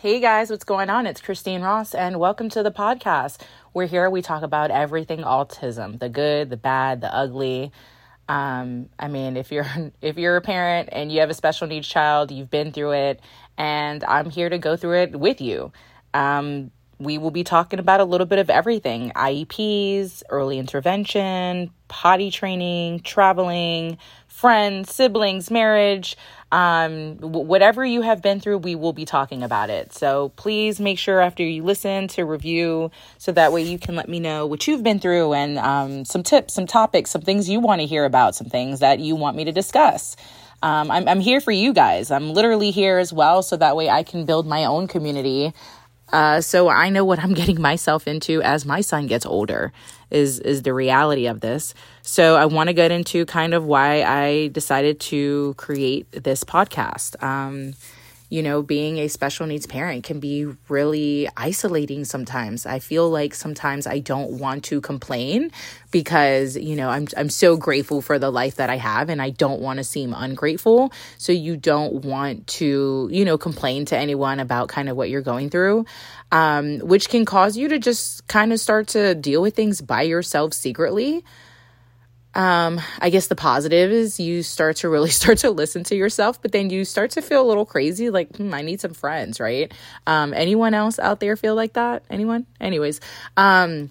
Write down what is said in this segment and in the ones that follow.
Hey guys, what's going on? It's Christine Ross, and welcome to the podcast. We're here, we talk about everything autism the good, the bad, the ugly. Um, I mean, if you're if you're a parent and you have a special needs child, you've been through it, and I'm here to go through it with you. Um, we will be talking about a little bit of everything IEPs, early intervention, potty training, traveling, friends, siblings, marriage, um, whatever you have been through, we will be talking about it. So please make sure after you listen to review so that way you can let me know what you've been through and um, some tips, some topics, some things you want to hear about, some things that you want me to discuss. Um, I'm, I'm here for you guys. I'm literally here as well so that way I can build my own community uh, so I know what I'm getting myself into as my son gets older is is the reality of this. So I want to get into kind of why I decided to create this podcast. Um, you know, being a special needs parent can be really isolating sometimes. I feel like sometimes I don't want to complain because, you know, I'm I'm so grateful for the life that I have and I don't want to seem ungrateful. So you don't want to, you know, complain to anyone about kind of what you're going through. Um, which can cause you to just kind of start to deal with things by yourself secretly um, I guess the positive is you start to really start to listen to yourself, but then you start to feel a little crazy, like, hmm, I need some friends, right? Um, anyone else out there feel like that? Anyone? Anyways, um,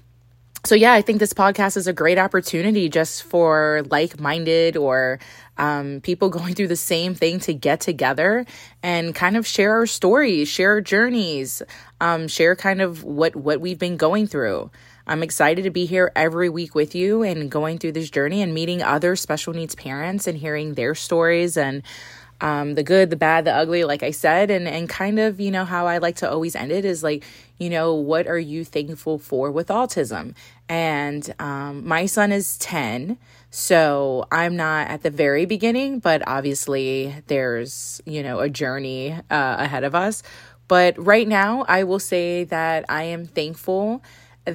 so yeah, I think this podcast is a great opportunity just for like-minded or um, people going through the same thing to get together and kind of share our stories, share our journeys, um, share kind of what what we've been going through. I'm excited to be here every week with you and going through this journey and meeting other special needs parents and hearing their stories and um, the good, the bad, the ugly, like I said, and and kind of you know how I like to always end it is like you know what are you thankful for with autism? And um, my son is ten, so I'm not at the very beginning, but obviously there's you know a journey uh, ahead of us. But right now, I will say that I am thankful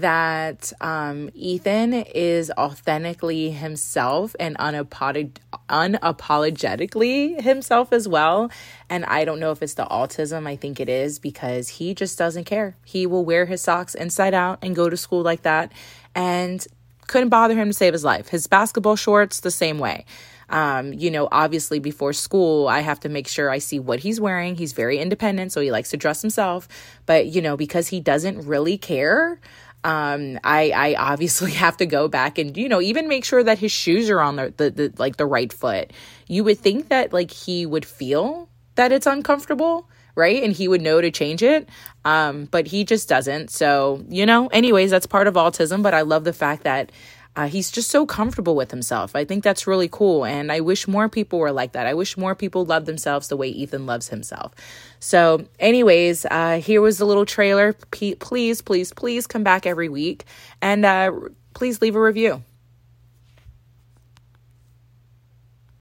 that um, Ethan is authentically himself and unapolog- unapologetically himself as well. And I don't know if it's the autism, I think it is because he just doesn't care. He will wear his socks inside out and go to school like that. And couldn't bother him to save his life. His basketball shorts, the same way. Um, you know, obviously before school, I have to make sure I see what he's wearing. He's very independent, so he likes to dress himself. But, you know, because he doesn't really care, um, I, I obviously have to go back and, you know, even make sure that his shoes are on the, the, the, like the right foot. You would think that like he would feel that it's uncomfortable, right? And he would know to change it. Um, but he just doesn't. So, you know, anyways, that's part of autism. But I love the fact that uh, he's just so comfortable with himself. I think that's really cool. And I wish more people were like that. I wish more people loved themselves the way Ethan loves himself. So, anyways, uh, here was the little trailer. P- please, please, please come back every week and uh, please leave a review.